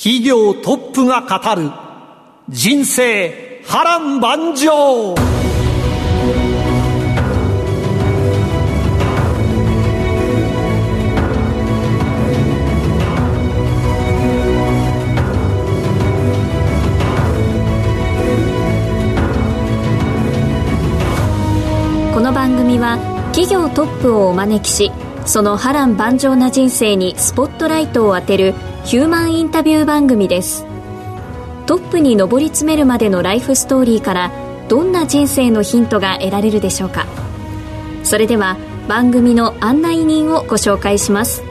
企業トップが語る人生波乱万丈。この番組は企業トップをお招きしその波乱万丈な人生にスポットライトを当てるヒューマンインタビュー番組です。トップに上り詰めるまでのライフストーリーからどんな人生のヒントが得られるでしょうか。それでは番組の案内人をご紹介します。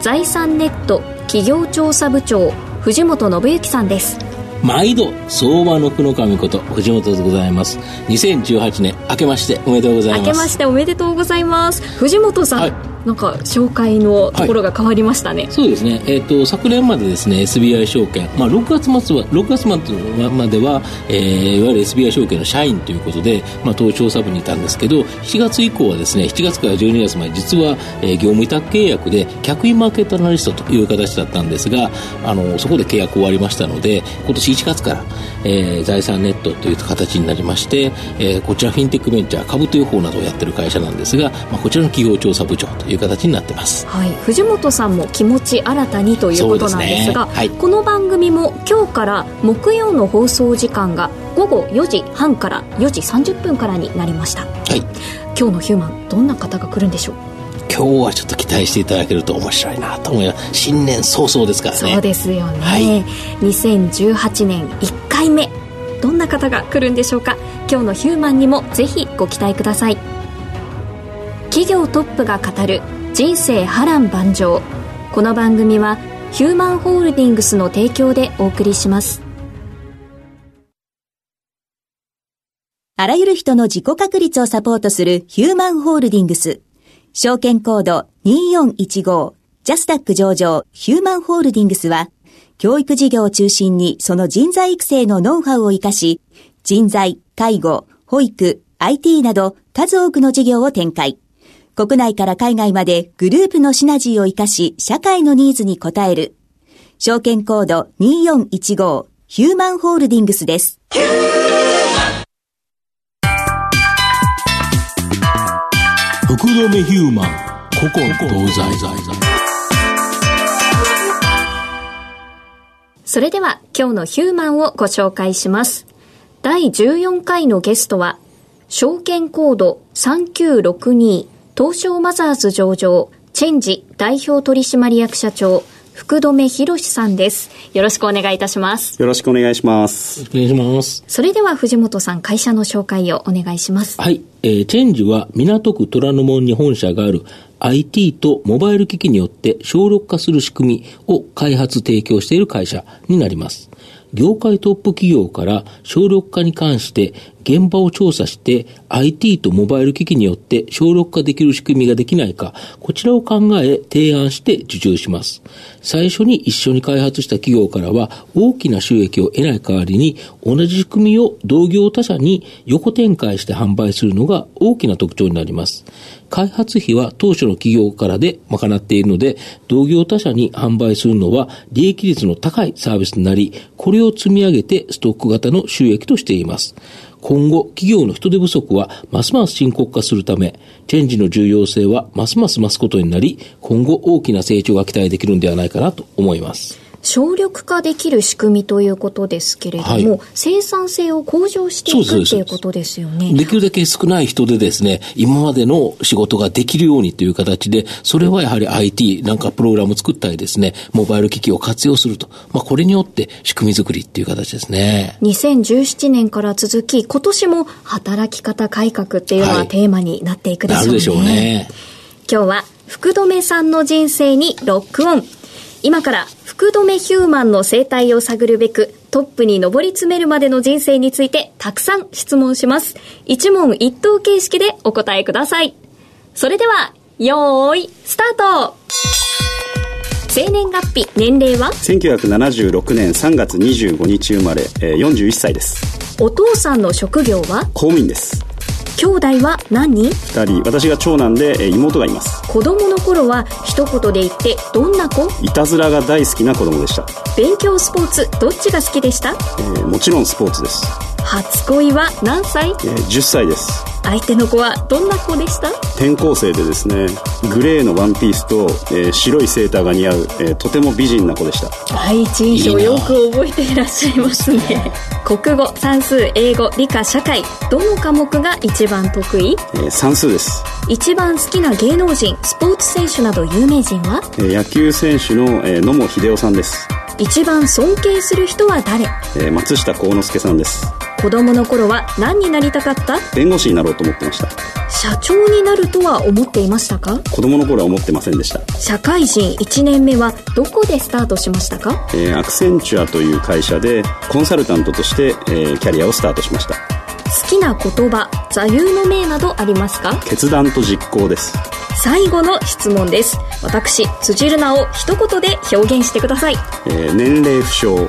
財産ネット企業調査部長藤本信之さんです。毎度相場の福の神こと藤本でございます。2018年明けましておめでとうございます。明けましておめでとうございます。藤本さん、はいなんか紹介のところが変わりましたね、はい、そうですね、えーと、昨年までですね SBI 証券、まあ、6月末は6月末までは、えー、いわゆる SBI 証券の社員ということで、まあ、東証サブにいたんですけど7月以降はですね7月から12月まで実は、えー、業務委託契約で客員マーケットアナリストという形だったんですがあのそこで契約終わりましたので今年1月から、えー、財産ネットという形になりまして、えー、こちらフィンテックベンチャー株という方などをやってる会社なんですが、まあ、こちらの企業調査部長という形になってます、はい、藤本さんも気持ち新たにということなんですが、ね。はい、この番組も今日から木曜の放送時間が午後4時半から4時30分からになりました、はい、今日のヒューマンどんな方が来るんでしょう？今日はちょっと期待していただけると面白いなと思います。新年早々ですからね。そうですよね、はい、2018年1回目どんな方が来るんでしょうか？今日のヒューマンにもぜひご期待ください企業トップが語る人生波乱万丈。この番組はヒューマンホールディングスの提供でお送りします。あらゆる人の自己確立をサポートするヒューマンホールディングス。証券コード2415ジャスダック上場。ヒューマンホールディングスは教育事業を中心にその人材育成のノウハウを活かし人材、介護、保育、IT など数多くの事業を展開。国内から海外までグループのシナジーを活かし、社会のニーズに応える。証券コード2415ヒューマンホールディングスです。福留ヒューマン古今東西それでは今日のヒューマンをご紹介します。第14回のゲストは、証券コード3962東証マザーズ上場、チェンジ代表取締役社長、福留博さんです。よろしくお願いいたします。よろしくお願いします。お願いします。それでは藤本さん、会社の紹介をお願いします。はい。えー、チェンジは港区虎ノ門に本社がある IT とモバイル機器によって省力化する仕組みを開発提供している会社になります。業界トップ企業から省力化に関して現場を調査して IT とモバイル機器によって省力化できる仕組みができないか、こちらを考え提案して受注します。最初に一緒に開発した企業からは大きな収益を得ない代わりに同じ仕組みを同業他社に横展開して販売するのが大きな特徴になります。開発費は当初の企業からで賄っているので、同業他社に販売するのは利益率の高いサービスになり、これを積み上げてストック型の収益としています。今後、企業の人手不足はますます深刻化するため、チェンジの重要性はますます増すことになり、今後大きな成長が期待できるんではないかなと思います。省力化できる仕組みということですけれども、はい、生産性を向上していくっていうことですよね。できるだけ少ない人でですね、今までの仕事ができるようにという形で、それはやはり IT なんかプログラム作ったりですね、モバイル機器を活用すると。まあこれによって仕組み作りっていう形ですね。2017年から続き、今年も働き方改革っていうのはテーマになっていくでしょうね。はい、なるでしょうね。今日は福留さんの人生にロックオン。今から福留ヒューマンの生態を探るべく、トップに上り詰めるまでの人生についてたくさん質問します。一問一答形式でお答えください。それでは、よーい、スタート。生年月日、年齢は？1976年3月25日生まれ、えー、41歳です。お父さんの職業は？公務員です兄弟は何？人2人私が長男で、えー、妹がいます。子供の頃は一言で言ってどんな子？いたずらが大好きな子供でした、勉強スポーツどっちが好きでした？えーもちろんスポーツです、初恋は何歳？えー10歳です相手の子はどんな子でした？転校生でですねグレーのワンピースと、えー白いセーターが似合う、えーとても美人な子でした。第一印象よく覚えていらっしゃいますね。国語算数英語理科社会どの科目が一番得意？えー算数です、一番好きな芸能人スポーツ選手など有名人は？えー野球選手の、えー野茂英雄さんです、一番尊敬する人は誰？えー松下幸之助さんです子供の頃は何になりたかった？弁護士になろうと思ってました。社長になるとは思っていましたか？子供の頃は思ってませんでした。社会人1年目はどこでスタートしましたか？えーアクセンチュアという会社でコンサルタントとして、えーキャリアをスタートしました。好きな言葉座右の銘などありますか？決断と実行です。最後の質問です。私辻るなを一言で表現してください。えー年齢不詳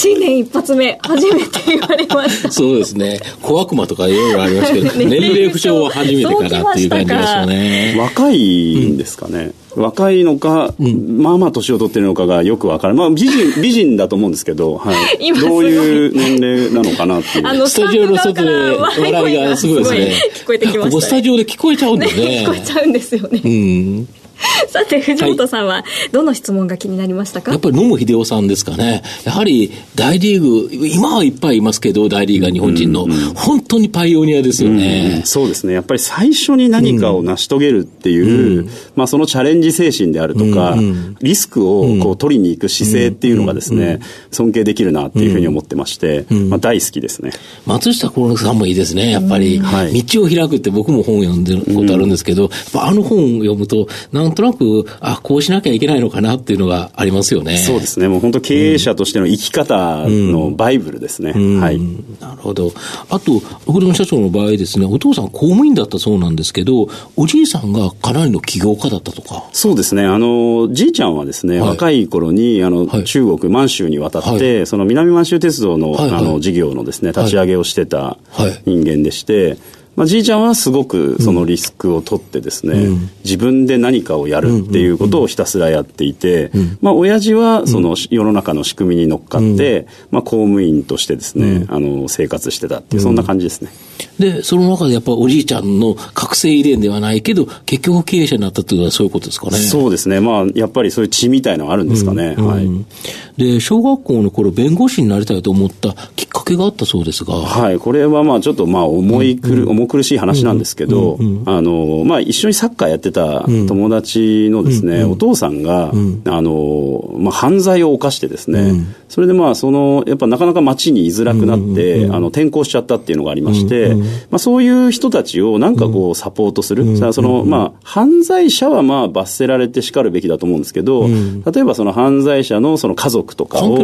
新年一発目初めて言われました。そうですね。小悪魔とかいろいろありますけど、年齢不詳は初めてかなっていう感じがしますね。若いんですかね、若いのか、まあまあ年を取ってるのかがよくわからない、まあ、美人 美人だと思うんですけど、はい、今どういう年齢なのかなっていう。あのスタジオの外で笑いがすごいですね。聞こえてきました、ね、ここスタジオで聞こえちゃうんだねね。聞こえちゃうんですよね、うん。さて藤本さんはどの質問が気になりましたか、やっぱり野茂英雄さんですかね。やはり大リーグ、今はいっぱいいますけど、大リーガー日本人の、本当にパイオニアですよね。そうですね。やっぱり最初に何かを成し遂げるっていう、まあそのチャレンジ精神であるとか、リスクをこう取りに行く姿勢っていうのがですね、尊敬できるなっていうふうに思ってまして、まあ大好きですね。松下幸之助さんもいいですね、やっぱり。はい。道を開くって僕も本を読んでることあるんですけど、やっぱあの本を読むと、なんとなく、あ、こうしなきゃいけないのかなっていうのがありますよね。そうですね。もう本当経営者としての生き方のバイブルですね。はい。なるほど。あと、古野社長の場合ですね、お父さん公務員だったそうなんですけど、おじいさんがかなりの起業家だったとか。そうですね。あの、じいちゃんはですね、はい若い頃に、あの、はい中国、満州に渡って、その南満州鉄道の、はいはいあの、事業のですね、立ち上げをしてたはい人間でして、まあ、じいちゃんはすごくそのリスクを取ってですね、自分で何かをやるっていうことをひたすらやっていて、まあ、親父はその世の中の仕組みに乗っかって、まあ、公務員としてですね、あの、生活してたっていう、そんな感じですね。で、その中でやっぱおじいちゃんの覚醒遺伝ではないけど、結局経営者になったっていうのはそういうことですかね。そうですね。まあ、やっぱりそういう血みたいのはあるんですかね。はい。で、小学校の頃、弁護士になりたいと思ったきっかけがあったそうですが。はい、これはまあちょっとまあ重いくる、重苦しい話なんですけど、あの、まあ一緒にサッカーやってた友達のですね、お父さんが、あの、まあ犯罪を犯してですね、それでまあその、やっぱなかなか街に居づらくなって、あの、転校しちゃったっていうのがありまして、まあそういう人たちをなんかこうサポートする。さあその、まあ犯罪者はまあ罰せられて叱るべきだと思うんですけど、例えばその犯罪者のその家族とかを、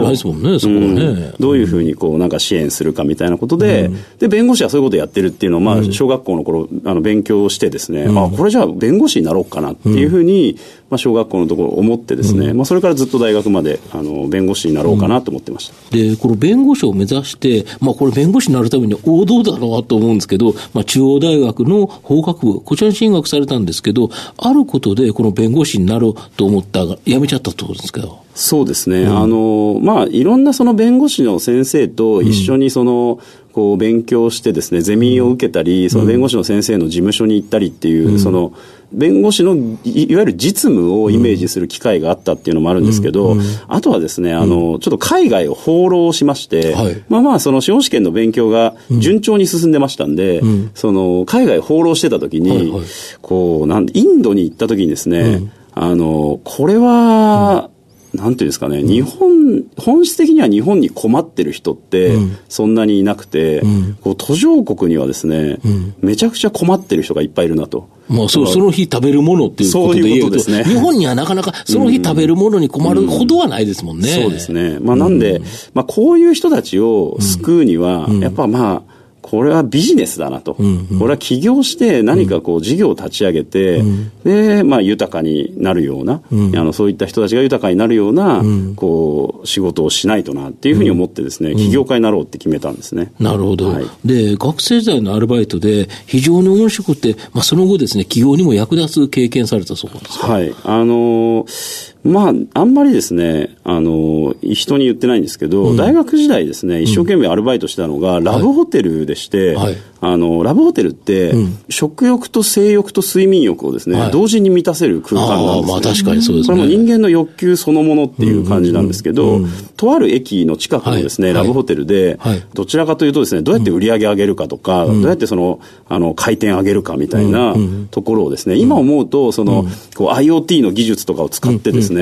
どういうふうにこうなんか支援するかみたいなことで、で、弁護士はそういうことをやってるっていうのを、まあ、小学校の頃、あの、勉強してですね、あ、これじゃあ弁護士になろうかなっていうふうに、まあ、小学校のところ思ってですね、まあ、それからずっと大学まで、あの、弁護士になろうかなと思ってました。で、この弁護士を目指して、まあこれ弁護士になるために王道だなと思うんですけど、まあ中央大学の法学部、こちらに進学されたんですけど、あることでこの弁護士になろうと思ったが、辞めちゃったってことですけど。そうですね。あの、まあ、いろんなその弁護士の先生と一緒にその、こう勉強してですね、ゼミを受けたり、その弁護士の先生の事務所に行ったりっていう、その、弁護士のいいわゆる実務をイメージする機会があったっていうのもあるんですけど、あとはですね、あの、ちょっと海外を放浪しまして、はい。まあまあ、その司法試験の勉強が順調に進んでましたんで、その、海外放浪してた時に、はいはい。こう、なんインドに行った時にですね、あの、これは、なんていうんですかね、日本、本質的には日本に困ってる人って、そんなにいなくて、こう途上国にはですね、めちゃくちゃ困ってる人がいっぱいいるなと。まあ、そその日食べるものっていうことで言うと、ううね、日本にはなかなかその日食べるものに困るほどはないですもんね。うん、そうですね。まあ、なんで、まあ、こういう人たちを救うには、やっぱまあ、これはビジネスだなと。うんうん、これは起業して何かこう事業を立ち上げて、うん、で、まあ豊かになるような、うん、あの、そういった人たちが豊かになるような、うん、こう、仕事をしないとなっていうふうに思ってですね、起業家になろうって決めたんですね。なるほど、はい。で、学生時代のアルバイトで非常に音色って、まあその後ですね、起業にも役立つ経験されたそうなんですか？はい。あのーまあ、あんまりですね、あの、人に言ってないんですけど、うん、大学時代ですね、一生懸命アルバイトしたのが、ラブホテルでして、はい。はいあの、ラブホテルって、食欲と性欲と睡眠欲をですね、はい、同時に満たせる空間なんです、ね、まあ確かにそうですね。これも人間の欲求そのものっていう感じなんですけど、とある駅の近くのですね、はい、ラブホテルで、はい、どちらかというとですね、どうやって売り上げ上げるかとか、うん、どうやってその、あの、回転上げるかみたいなところをですね、今思うと、その、こう IoT の技術とかを使ってですね、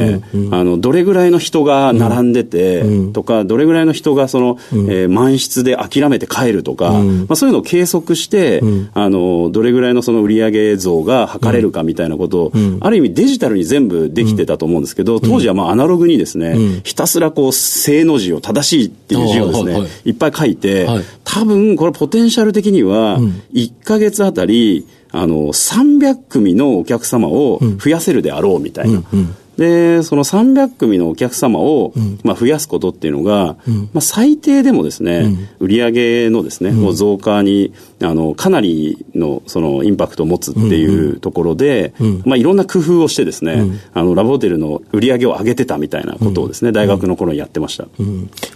あの、どれぐらいの人が並んでて、とか、どれぐらいの人がその、えー、満室で諦めて帰るとか、まあそういうのを計測して、うん、あの、どれぐらいのその売上増が測れるかみたいなことを、うん、ある意味デジタルに全部できてたと思うんですけど、当時はまあアナログにですね、ひたすらこう、正の字を正しいっていう字をですね、はいはい、い。っぱい書いて、はい、多分これポテンシャル的には、1ヶ月あたり、あの、300組のお客様を増やせるであろうみたいな。うんうんで、その300組のお客様を、まあ、増やすことっていうのが、まあ、最低でもですね、売上のですね、もう増加に、あの、かなりの、その、インパクトを持つっていうところで、まあ、いろんな工夫をしてですね、あの、ラブホテルの売り上げを上げてたみたいなことをですね、大学の頃にやってました。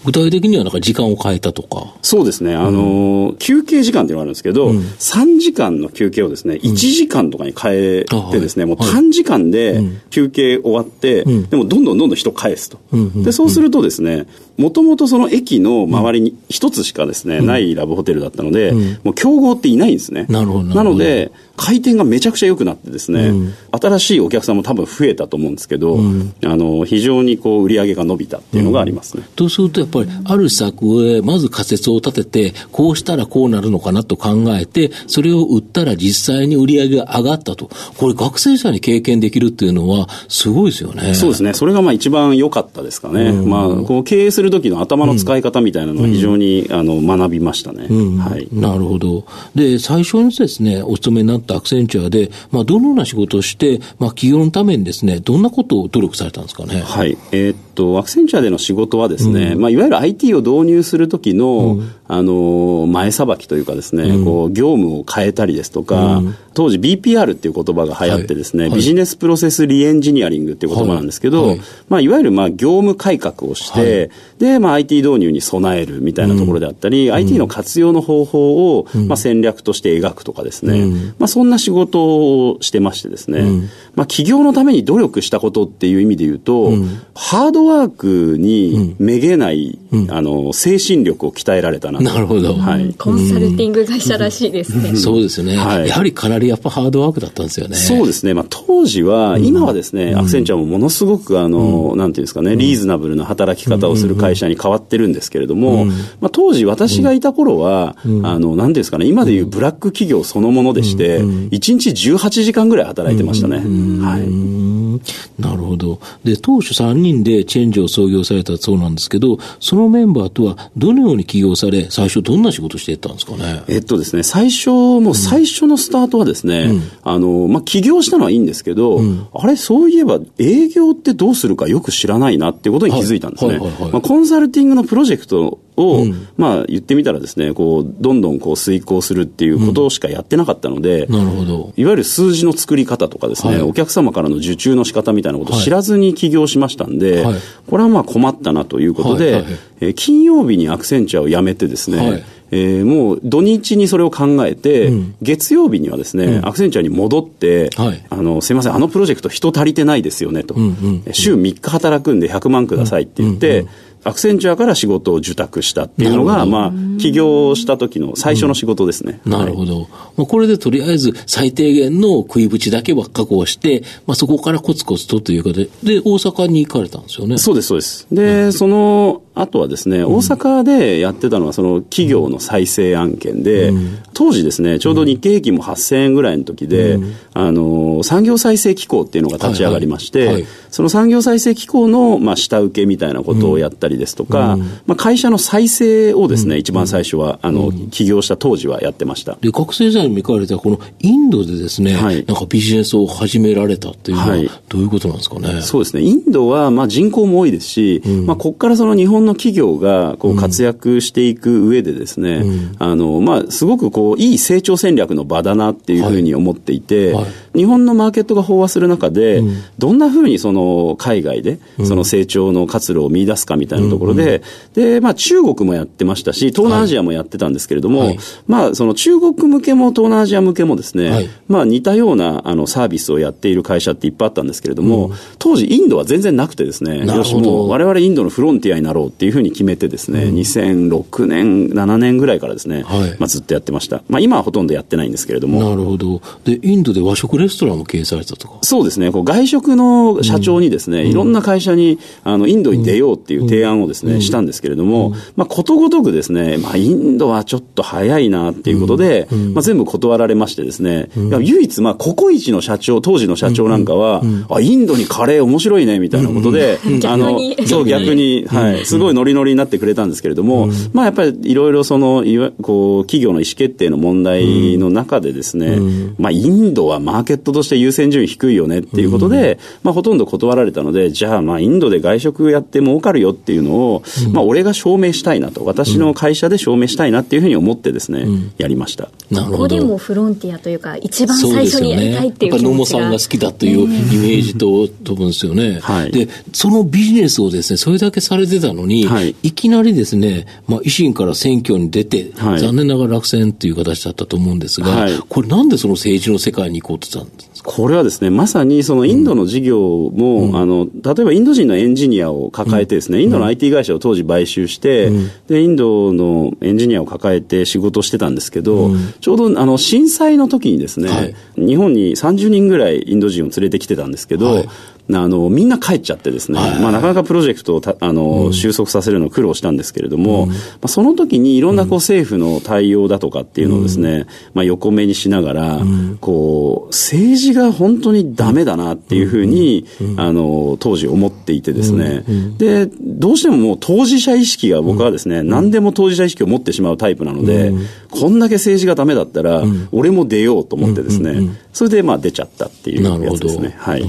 具体的にはなんか時間を変えたとか？そうですね、あの、休憩時間っていうのがあるんですけど、3時間の休憩をですね、1時間とかに変えてですね、もう短時間で休憩終わって、でもどんどんどんどん人返すと。で、そうするとですね、もともとその駅の周りに一つしかですね、ないラブホテルだったので、もう競合っていないんですね。なので、回転がめちゃくちゃ良くなってですね、うん、新しいお客さんも多分増えたと思うんですけど、うん、あの非常にこう売り上げが伸びたっていうのがありますね。うん、とするとやっぱりある施策へまず仮説を立ててこうしたらこうなるのかなと考えてそれを売ったら実際に売り上げが上がったと。これ学生時代に経験できるっていうのはすごいですよね。そうですね。それがまあ一番良かったですかね。まあこう経営する時の頭の使い方みたいなのは非常に、あの学びましたね。はい。なるほど。で最初にですねお勤めになったアクセンチュアでまあ、どのような仕事をして、まあ、企業のためにですね、どんなことを努力されたんですかね？はい。えー、っと、アクセンチャーでの仕事はですね、うん、まあ、いわゆる IT を導入するときの、うん、あの、前さばきというかですね、うん、こう、業務を変えたりですとか、当時 BPR っていう言葉が流行ってですね、はい、ビジネスプロセスリエンジニアリングっていう言葉なんですけど、はい、まあ、いわゆるまあ業務改革をして、で、まあ、IT 導入に備えるみたいなところであったり、IT の活用の方法を、まあ、戦略として描くとかですね、まあ、そんな仕事をしてましてですね、まあ、企業のために努力したことっていう意味で言うと、ハードワークにめげない、あの、精神力を鍛えられたななるほど。はい。コンサルティング会社らしいですね。そうですね。はい、やはりかなりやっぱハードワークだったんですよね。そうですね。まあ、当時は、今はですね、アクセンチャーもものすごく、あの、なんていうんですかね、リーズナブルな働き方をする会社に変わってるんですけれども、まあ、当時私がいた頃は、あの、なんていうんですかね、今でいうブラック企業そのものでして、1日18時間ぐらい働いてましたね。はい。なるほど。で、当初3人でチェンジを創業されたそうなんですけど、そのメンバーとはどのように起業され、最初どんな仕事していったんですかね？えっとですね、最初、もう最初のスタートはですね、あの、まあ、起業したのはいいんですけど、うん、あれ、そういえば営業ってどうするかよく知らないなっていうことに気づいたんですね。まあ、コンサルティングのプロジェクトを、うん、まあ言ってみたらですね、こう、どんどんこう遂行するっていうことしかやってなかったので、うん、なるほど。いわゆる数字の作り方とかですね、はい、お客様からの受注の仕方みたいなことを知らずに起業しましたんで、はい、これはまあ困ったなということで、はいはい、えー、金曜日にアクセンチャーを辞めてですね、えー、もう土日にそれを考えて、うん、月曜日にはですね、うん、アクセンチャーに戻って、はい、あの、すいません、あのプロジェクト人足りてないですよねと。うんうんうん、週3日働くんで100万くださいって言って、うんうんうんアクセンチュアから仕事を受託したっていうのが、まあ、起業した時の最初の仕事ですね。なるほど。まあ、これでとりあえず最低限の食い縁だけは確保して、まあ、そこからコツコツとというかで、で、大阪に行かれたんですよね。そうです、そうです。で、そのあとはですね、大阪でやってたのはその企業の再生案件で、当時ですね、ちょうど日経平均も8000円ぐらいの時で、あの、産業再生機構っていうのが立ち上がりまして、その産業再生機構の、まあ、下請けみたいなことをやったりですとか、まあ、会社の再生をですね、一番最初は、あの、起業した当時はやってました。で、学生時代に見かれたこのインドでですね、はい、なんかビジネスを始められたっていうのは、どういうことなんですかね？そうですね。インドは、まあ、人口も多いですし、うん、まあ、ここからその日本の企業が、こう、活躍していく上でですね、うん、あの、まあ、すごくこう、いい成長戦略の場だなっていうふうに思っていて、はい。はい、日本のマーケットが飽和する中で、うん、どんなふうにその、海外で、その成長の活路を見出すかみたいなところで、で、まあ、中国もやってましたし、東南アジアもやってたんですけれども、はい、まあ、その中国向けも東南アジア向けもですね、まあ、似たような、あの、サービスをやっている会社っていっぱいあったんですけれども、当時インドは全然なくてですね、よしもう我々インドのフロンティアになろうっていうふうに決めてですね、うん、2006年、7年ぐらいからですね、はい、まあずっとやってました。まあ今はほとんどやってないんですけれども。なるほど。で、インドで和食レストランも経営されたとか？そうですね、こう外食の社長にですね、うん、いろんな会社に、あの、インドに出ようっていう提案をですね、うん、したんですけれども、まあことごとくですね、まあインドはちょっと早いなっていうことで、まあ全部断られましてですね、唯一まあココイチの社長、当時の社長なんかは、あ、インドにカレー面白いね、みたいなことで、あの、そう逆に、はい、すごいノリノリになってくれたんですけれども、まあやっぱりいろいろその、いわこう、企業の意思決定の問題の中でですね、まあインドはマーケットとして優先順位低いよねっていうことで、まあほとんど断られたので、じゃあまあインドで外食やって儲かるよっていうのを、まあ俺が証明したいなと、私の会社で証明したいなっていうふうに思ってですね、やりました。なるほど。ここでもフロンティアというか、一番最初にやりたいっていう気持ちが。やっぱ野茂さんが好きだというイメージと飛ぶんですよね。はい。で、そのビジネスをですね、それだけされてたのに、はい、いきなりですね、まあ、維新から選挙に出て、はい、残念ながら落選という形だったと思うんですが、はい、これなんでその政治の世界に行こうとしたんですか？これはですね、まさにそのインドの事業も、うん、あの、例えばインド人のエンジニアを抱えてですね、うん、インドの IT 会社を当時買収して、うん、で、インドのエンジニアを抱えて仕事してたんですけど、ちょうどあの、震災の時にですね、日本に30人ぐらいインド人を連れてきてたんですけど、あの、みんな帰っちゃってですね、はい、まあなかなかプロジェクトをあの、うん、収束させるの苦労したんですけれども、うん、まあその時にいろんなこう政府の対応だとかっていうのをですね、うん、まあ横目にしながら、こう、政治が本当にダメだなっていうふうに、あの、当時思っていてですね、で、どうしてももう当事者意識が僕はですね、何でも当事者意識を持ってしまうタイプなので、こんだけ政治がダメだったら、俺も出ようと思ってですね、それでまあ出ちゃったっていうやつですね。はい。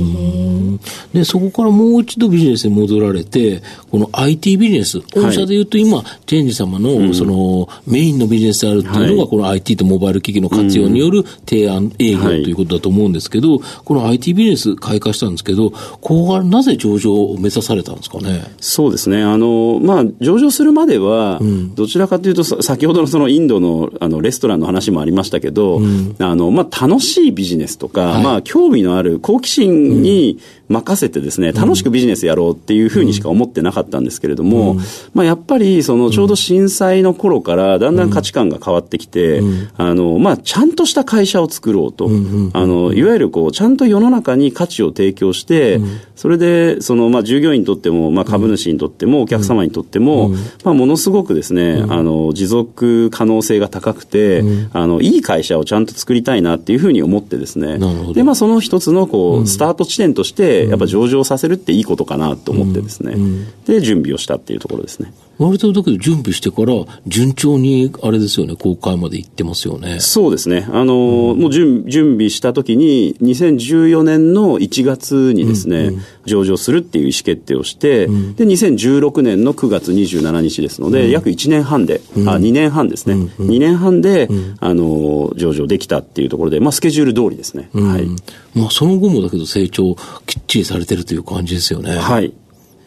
で、そこからもう一度ビジネスに戻られて、この IT ビジネス、御社で言うと今、チェンジ様のそのメインのビジネスであるっていうのが、この IT とモバイル機器の活用による提案営業ということだと思うんですけど、この IT ビジネス開花したんですけど、ここはなぜ上場を目指されたんですかね？そうですね。あの、まあ、上場するまでは、どちらかというと、先ほどのそのインドのあのレストランの話もありましたけど、あの、まあ、楽しいビジネスとか、はい、まあ、興味のある好奇心に、任せてですね、楽しくビジネスやろうっていうふうにしか思ってなかったんですけれども、うん、まあやっぱりそのちょうど震災の頃からだんだん価値観が変わってきて、うん、あの、まあちゃんとした会社を作ろうと、あの、いわゆるこう、ちゃんと世の中に価値を提供して、それで、その、まあ従業員にとっても、まあ株主にとっても、お客様にとっても、まあものすごくですね、あの、持続可能性が高くて、あの、いい会社をちゃんと作りたいなっていうふうに思ってですね、で、まあその一つのこう、スタート地点として、やっぱ上場させるっていいことかなと思ってですね、で、準備をしたっていうところですね。割とだけど準備してから順調にあれですよね、公開まで行ってますよね。そうですね。あの、うん、もう準準備した時に、2014年の1月にですね、うんうん、上場するっていう意思決定をして、うん、で、2016年の9月27日ですので、うん、約1年半で、うん、あ、2年半ですね。うんうん、2年半で、あの、上場できたっていうところで、まあ、スケジュール通りですね。はい。まあ、その後もだけど成長きっちりされてるという感じですよね。はい。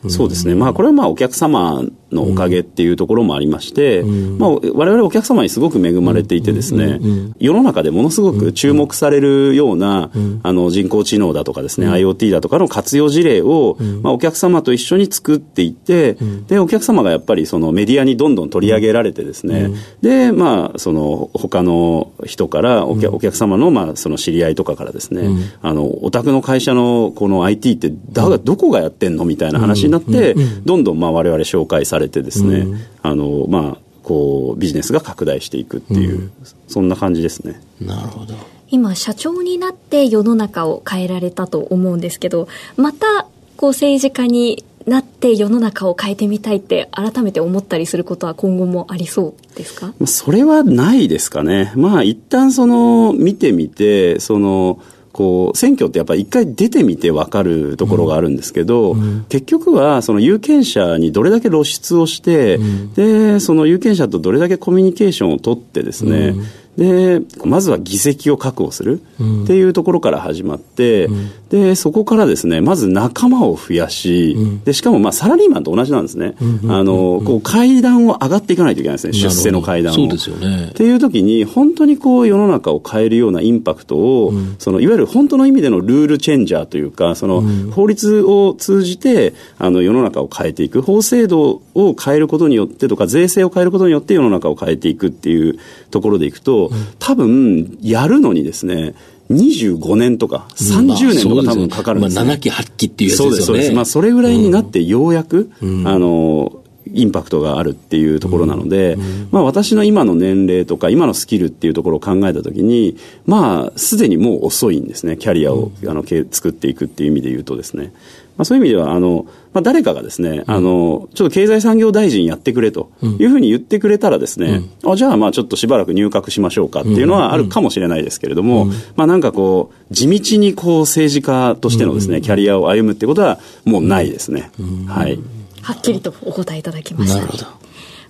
そうですね。まあ、これはまあ、お客様のおかげっていうところもありまして、うん、まあ、我々お客様にすごく恵まれていてですね、世の中でものすごく注目されるような、あの、人工知能だとかですね、IoT だとかの活用事例を、まあ、お客様と一緒に作っていって、で、お客様がやっぱりそのメディアにどんどん取り上げられてですね、で、まあ、その、他の人からお客、お客様の、まあ、その知り合いとかからですね、あの、お宅の会社のこの IT って、だが、どこがやってんのみたいな話になって、どんどん、まあ、我々紹介されれてですね、あの、まあ、こう、ビジネスが拡大していくっていう、そんな感じですね。なるほど。今、社長になって世の中を変えられたと思うんですけど、また、こう、政治家になって世の中を変えてみたいって改めて思ったりすることは今後もありそうですか？それはないですかね。まあ一旦その見てみて、そのこう、選挙ってやっぱり一回出てみて分かるところがあるんですけど、うん、結局はその有権者にどれだけ露出をして、うん、で、その有権者とどれだけコミュニケーションを取ってですね、うんで、まずは議席を確保するっていうところから始まって、うん、で、そこからですね、まず仲間を増やし、うん、で、しかもまあサラリーマンと同じなんですね。あの、こう階段を上がっていかないといけないですね、出世の階段を。そうですよね。っていう時に、本当にこう世の中を変えるようなインパクトを、うん、そのいわゆる本当の意味でのルールチェンジャーというか、その法律を通じて、あの世の中を変えていく、法制度を変えることによってとか、税制を変えることによって世の中を変えていくっていうところでいくと、多分、やるのにですね、25年とか30年とか多分かかるんですね。まあ、7期8期っていうやつですよね。そうです、そうです。まあ、それぐらいになってようやく、うん、あの、インパクトがあるっていうところなので、うんうん、まあ私の今の年齢とか今のスキルっていうところを考えたときに、まあすでにもう遅いんですね。キャリアを、あの作っていくっていう意味で言うとですね。まあそういう意味では、あの、まあ、誰かがですね、あの、ちょっと経済産業大臣やってくれというふうに言ってくれたらですね、あじゃあまあちょっとしばらく入閣しましょうかっていうのはあるかもしれないですけれども、まあなんかこう、地道にこう政治家としてのですね、キャリアを歩むってことはもうないですね。はい。はっきりとお答えいただきました。なるほど。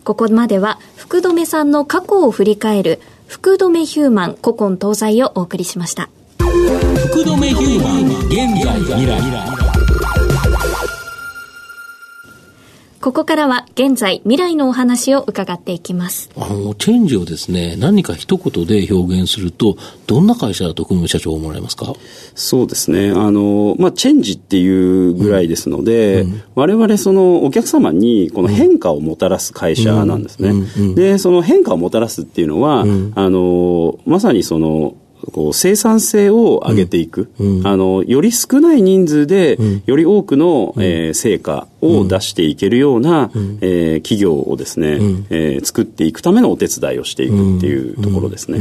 ここまでは、福留さんの過去を振り返る、福留ヒューマン古今東西をお送りしました。福留ヒューマン現在未来ここからは現在、未来のお話を伺っていきます。あの、チェンジをですね、何か一言で表現すると、どんな会社だと、久野社長思われますか？そうですね。あの、まあ、チェンジっていうぐらいですので、うん、我々そのお客様にこの変化をもたらす会社なんですね。で、その変化をもたらすっていうのは、うん、あの、まさにその、こう生産性を上げていく、うん、あのより少ない人数で、より多くの、えー、成果を出していけるような、うん、えー、企業をですね、うん、えー、作っていくためのお手伝いをしていくっていうところですね。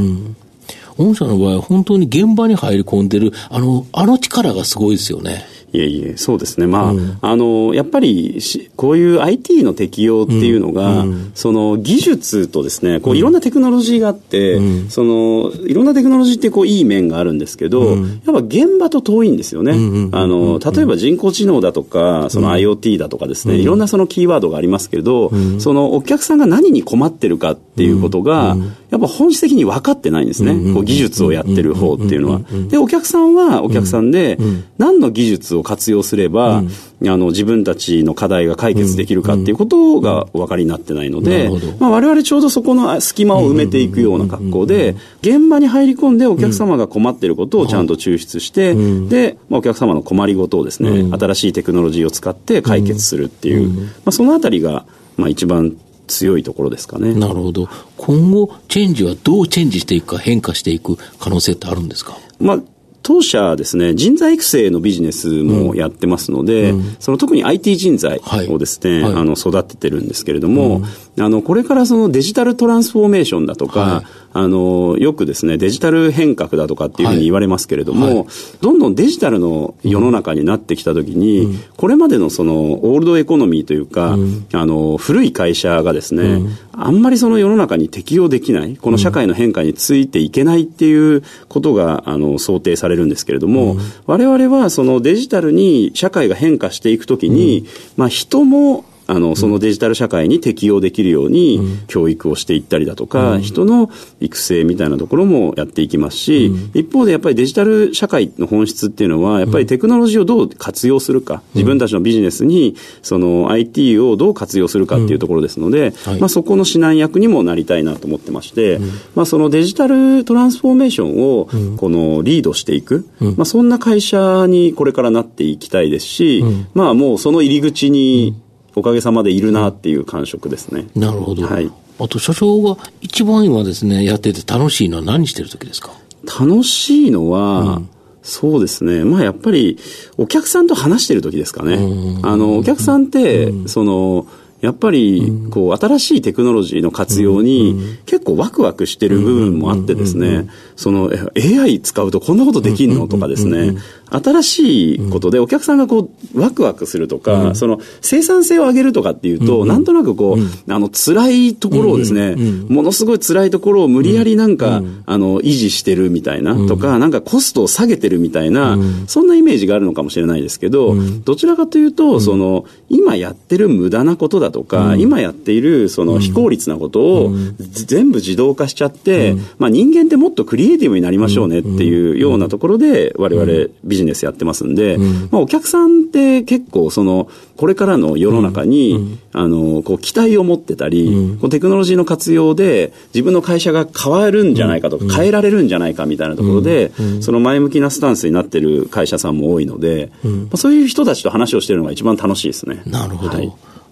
御社の場合は本当に現場に入り込んでる、あの、あの力がすごいですよね。いえいえ、そうですね。まあ、うん、あの、やっぱりこういう IT の適用っていうのが、うん、その技術とですね、こういろんなテクノロジーがあって、うん、その、いろんなテクノロジーってこういい面があるんですけど、やっぱ現場と遠いんですよね。あの、例えば人工知能だとか、その IoT だとかですね、いろんなそのキーワードがありますけど、そのお客さんが何に困ってるかっていうことが、やっぱ本質的に分かってないんですね。こう技術をやってる方っていうのは。で、お客さんはお客さんで、何の技術を活用すれば、あの、自分たちの課題が解決できるかっていうことがお分かりになってないので、まあ我々ちょうどそこの隙間を埋めていくような格好で、現場に入り込んでお客様が困っていることをちゃんと抽出して、で、まあ、お客様の困りごとをですね、新しいテクノロジーを使って解決するっていう、まあそのあたりが、まあ一番強いところですかね。なるほど。今後、チェンジはどうチェンジしていくか、変化していく可能性ってあるんですか？まあ、当社ですね、人材育成のビジネスもやってますので、うん、その特に IT 人材をですね、はい。はい、あの、育ててるんですけれども、うん、あの、これからそのデジタルトランスフォーメーションだとか、はい、あの、よくですね、デジタル変革だとかっていうふうに言われますけれども、どんどんデジタルの世の中になってきたときに、うん、これまでのその、オールドエコノミーというか、うん、あの、古い会社がですね、うん、あんまりその世の中に適用できない、この社会の変化についていけないっていうことが、あの、想定されるんですけれども、我々はそのデジタルに社会が変化していくときに、まあ人もあの、そのデジタル社会に適用できるように教育をしていったりだとか、うん、人の育成みたいなところもやっていきますし、うん、一方でやっぱりデジタル社会の本質っていうのは、やっぱりテクノロジーをどう活用するか、自分たちのビジネスに、その IT をどう活用するかっていうところですので、はい、まあそこの指南役にもなりたいなと思ってまして、まあそのデジタルトランスフォーメーションを、このリードしていく、まあそんな会社にこれからなっていきたいですし、まあもうその入り口に、おかげさまでいるなっていう感触ですね。なるほど。はい。あと、所長が一番今ですね、やってて楽しいのは何してる時ですか？楽しいのは、うんそうですね。まあやっぱりお客さんと話してる時ですかね。あの、お客さんって、その、やっぱり、こう、新しいテクノロジーの活用に、結構ワクワクしてる部分もあってですね、その、AI 使うとこんなことできんのとかですね、新しいことでお客さんがこう、ワクワクするとか、その、生産性を上げるとかっていうと、なんとなくこう、あの、辛いところをですね、ものすごい辛いところを無理やりなんか、あの、維持してるみたいな、とか、なんかコストを下げてるみたいな、そんなイメージがあるのかもしれないですけど、どちらかというと、その、今やってる無駄なことだとか、今やっているその非効率なことを全部自動化しちゃって、まあ人間ってもっとクリエイティブになりましょうねっていうようなところで、我々ビジネスやってますんで、まあお客さんって結構その、これからの世の中に、あの、こう期待を持ってたり、こうテクノロジーの活用で自分の会社が変わるんじゃないかとか、変えられるんじゃないかみたいなところで、その前向きなスタンスになってる会社さんも多いので、まあ、そういう人たちと話をしてるのが一番楽しいですね。なるほど。はい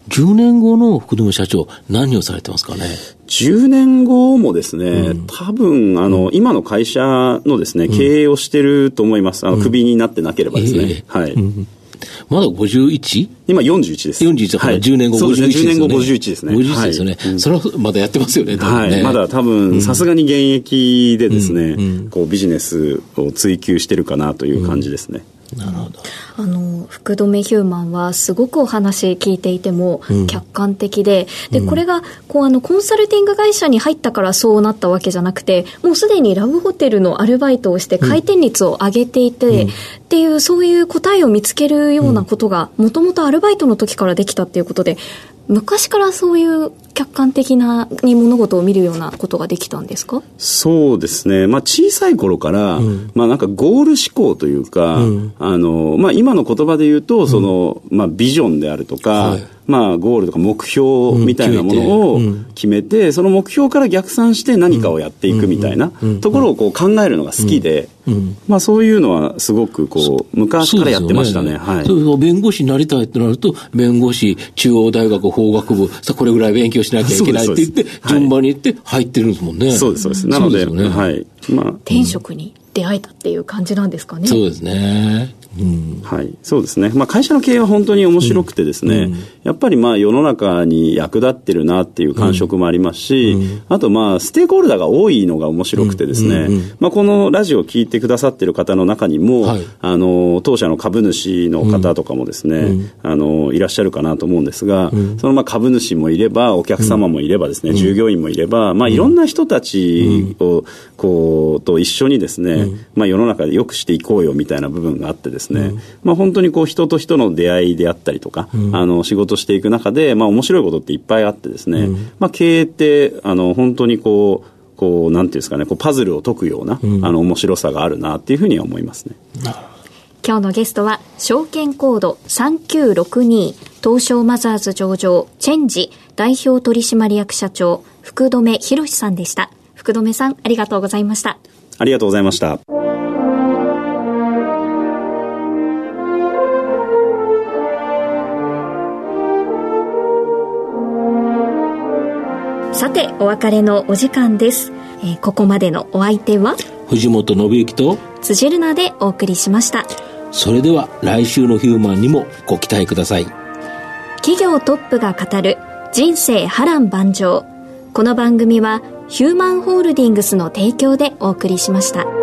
10年後の福留社長、何をされてますかね？10年後もですね、うん、多分、あの、今の会社のですね、経営をしてると思います。あの、クビになってなければですね。はい。まだ 51? 今41です。41だから10年後51ですね。10年後51ですね。51ですよね。それはまだやってますよね、はい。まだ多分、さすがに現役でですね、こうビジネスを追求してるかなという感じですね。なるほど。あの、福留ヒューマンはすごくお話聞いていても客観的で、うん、で、これが、こう、あの、コンサルティング会社に入ったからそうなったわけじゃなくて、もうすでにラブホテルのアルバイトをして回転率を上げていて、うん、っていう、そういう答えを見つけるようなことが、もともとアルバイトの時からできたっていうことで、昔からそういう客観的なに物事を見るようなことができたんですか？そうですね。まあ小さい頃から、うん、まあなんかゴール思考というか、うん、あの、まあ今の言葉で言うと、その、まあビジョンであるとか、はい。まあ、ゴールとか目標みたいなものを決めて、その目標から逆算して何かをやっていくみたいなところをこう考えるのが好きで、まあ、そういうのはすごくこう昔からやってましたね。はい、弁護士になりたいってなると、弁護士、中央大学法学部、さこれぐらい勉強しなきゃいけないって言って、順番に行って入ってるんですもんね。そうです、そうです。なので、ではい。まあ、転職に出会えたっていう感じなんですかね。そうですね。うん、はい、そうですね、まあ、会社の経営は本当に面白くてですね、うん、やっぱりまあ世の中に役立ってるなっていう感触もありますし、うん、あとまあステークホルダーが多いのが面白くてですね、まあ、このラジオを聞いてくださってる方の中にも、はい、あの当社の株主の方とかもですね、あのいらっしゃるかなと思うんですが、そのまあ株主もいればお客様もいればですね、従業員もいれば、まあ、いろんな人たちをこうと一緒にですね、まあ、世の中でよくしていこうよみたいな部分があってですね、まあ、本当にこう人と人の出会いであったりとか、うん、あの仕事していく中で、まあ、面白いことっていっぱいあってですね、うん、まあ、経営ってあの本当にこうこうなんていうんですかねこうパズルを解くような、うん、あの面白さがあるなっていうふうに思いますね。今日のゲストは証券コード3962東証マザーズ上場チェンジ代表取締役社長福留博さんでした。福留さんありがとうございました。ありがとうございましたお別れのお時間です、えー、ここまでのお相手は藤本信之と辻るなでお送りしました。それでは来週のヒューマンにもご期待ください。企業トップが語る人生波乱万丈。この番組はヒューマンホールディングスの提供でお送りしました。